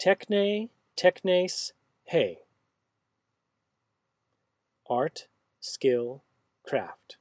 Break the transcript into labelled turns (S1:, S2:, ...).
S1: Techne, technes, he. Art, skill, craft.